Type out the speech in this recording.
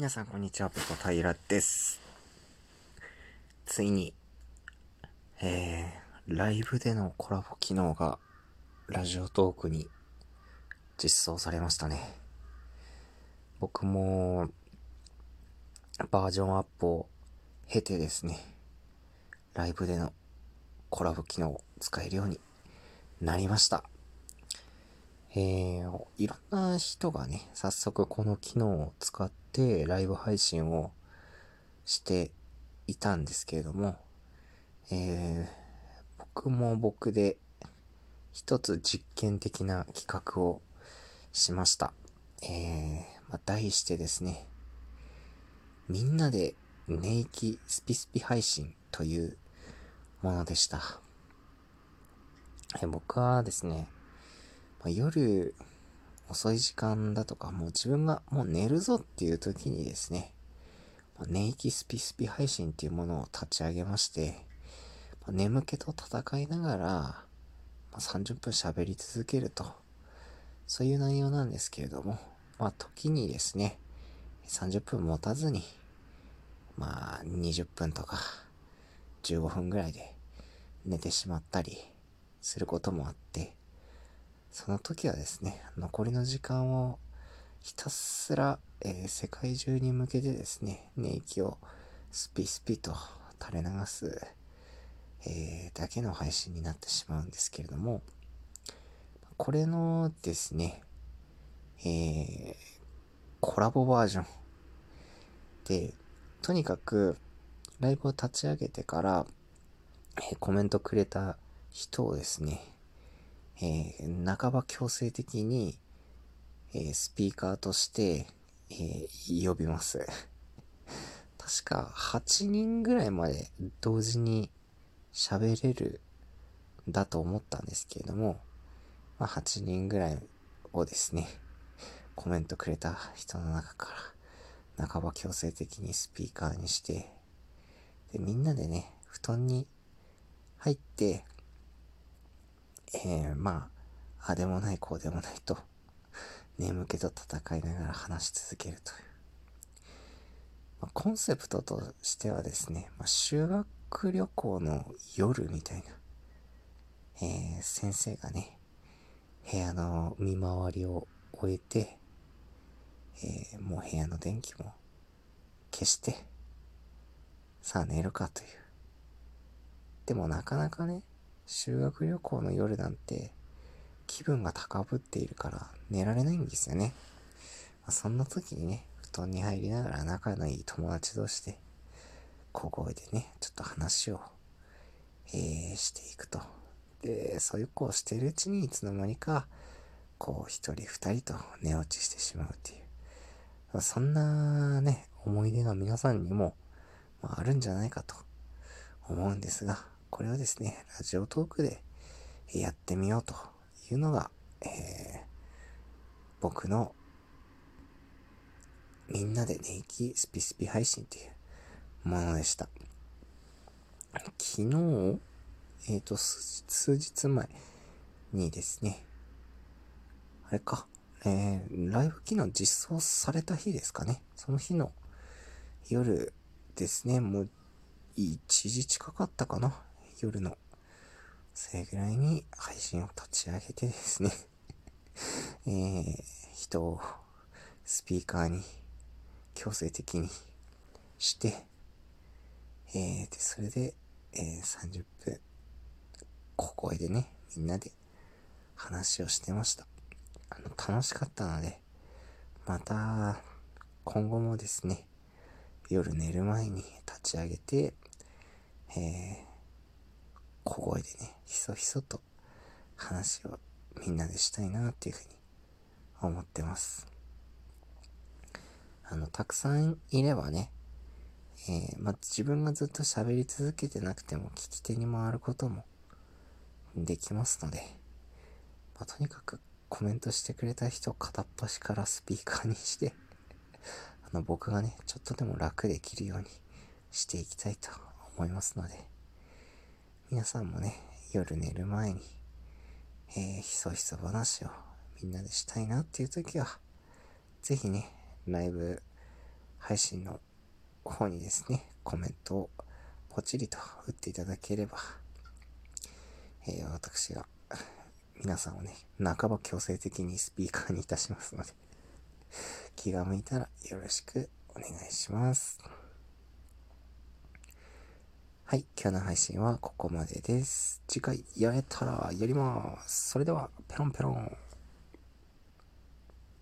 皆さんこんにちは、ペコ平です。ついに、えー、ライブでのコラボ機能がラジオトークに実装されましたね。僕もバージョンアップを経てですね、ライブでのコラボ機能を使えるようになりました。えー、いろんな人がね、早速この機能を使ってライブ配信をしていたんですけれども、えー、僕も僕で一つ実験的な企画をしました。えー、まあ、題してですね、みんなで寝息スピスピ配信というものでした。え僕はですね、まあ、夜遅い時間だとか、もう自分がもう寝るぞっていう時にですね、まあ、寝息スピスピ配信っていうものを立ち上げまして、まあ、眠気と戦いながら、まあ、30分喋り続けると、そういう内容なんですけれども、まあ時にですね、30分持たずに、まあ20分とか15分ぐらいで寝てしまったりすることもあって、その時はですね、残りの時間をひたすら、えー、世界中に向けてですね、寝息をスピスピと垂れ流す、えー、だけの配信になってしまうんですけれども、これのですね、えー、コラボバージョンで、とにかくライブを立ち上げてから、えー、コメントくれた人をですね、えー、半ば強制的に、えー、スピーカーとして、えー、呼びます。確か8人ぐらいまで同時に喋れるだと思ったんですけれども、まあ、8人ぐらいをですね、コメントくれた人の中から半ば強制的にスピーカーにして、で、みんなでね、布団に入って、えー、まあ、あでもない、こうでもないと、眠気と戦いながら話し続けるという。まあ、コンセプトとしてはですね、まあ、修学旅行の夜みたいな、えー、先生がね、部屋の見回りを終えて、えー、もう部屋の電気も消して、さあ寝るかという。でもなかなかね、修学旅行の夜なんて気分が高ぶっているから寝られないんですよね。ま、そんな時にね、布団に入りながら仲のいい友達同士で小声でね、ちょっと話を、えー、していくと。で、そういう子をしてるうちにいつの間にか、こう、一人二人と寝落ちしてしまうっていう。そんなね、思い出が皆さんにも、まあ、あるんじゃないかと思うんですが、これをですね、ラジオトークでやってみようというのが、えー、僕のみんなで寝息スピスピ配信っていうものでした。昨日、えっ、ー、と、数日前にですね、あれか、えー、ライブ機能実装された日ですかね。その日の夜ですね、もう1時近かったかな。夜の、それぐらいに配信を立ち上げてですね えー、人をスピーカーに強制的にして、えー、で、それで、えー、30分、小声でね、みんなで話をしてました。あの、楽しかったので、また、今後もですね、夜寝る前に立ち上げて、えー、小声でね、ひそひそと話をみんなでしたいなっていうふうに思ってます。あの、たくさんいればね、えー、まあ、自分がずっと喋り続けてなくても聞き手に回ることもできますので、まあ、とにかくコメントしてくれた人を片っ端からスピーカーにしてあの、僕がね、ちょっとでも楽できるようにしていきたいと思いますので、皆さんもね、夜寝る前に、えー、ひそひそ話をみんなでしたいなっていう時は、ぜひね、ライブ配信の方にですね、コメントをポチリと打っていただければ、えー、私が皆さんをね、半ば強制的にスピーカーにいたしますので、気が向いたらよろしくお願いします。はい、今日の配信はここまでです。次回やれたらやります。それでは、ペロンペロン。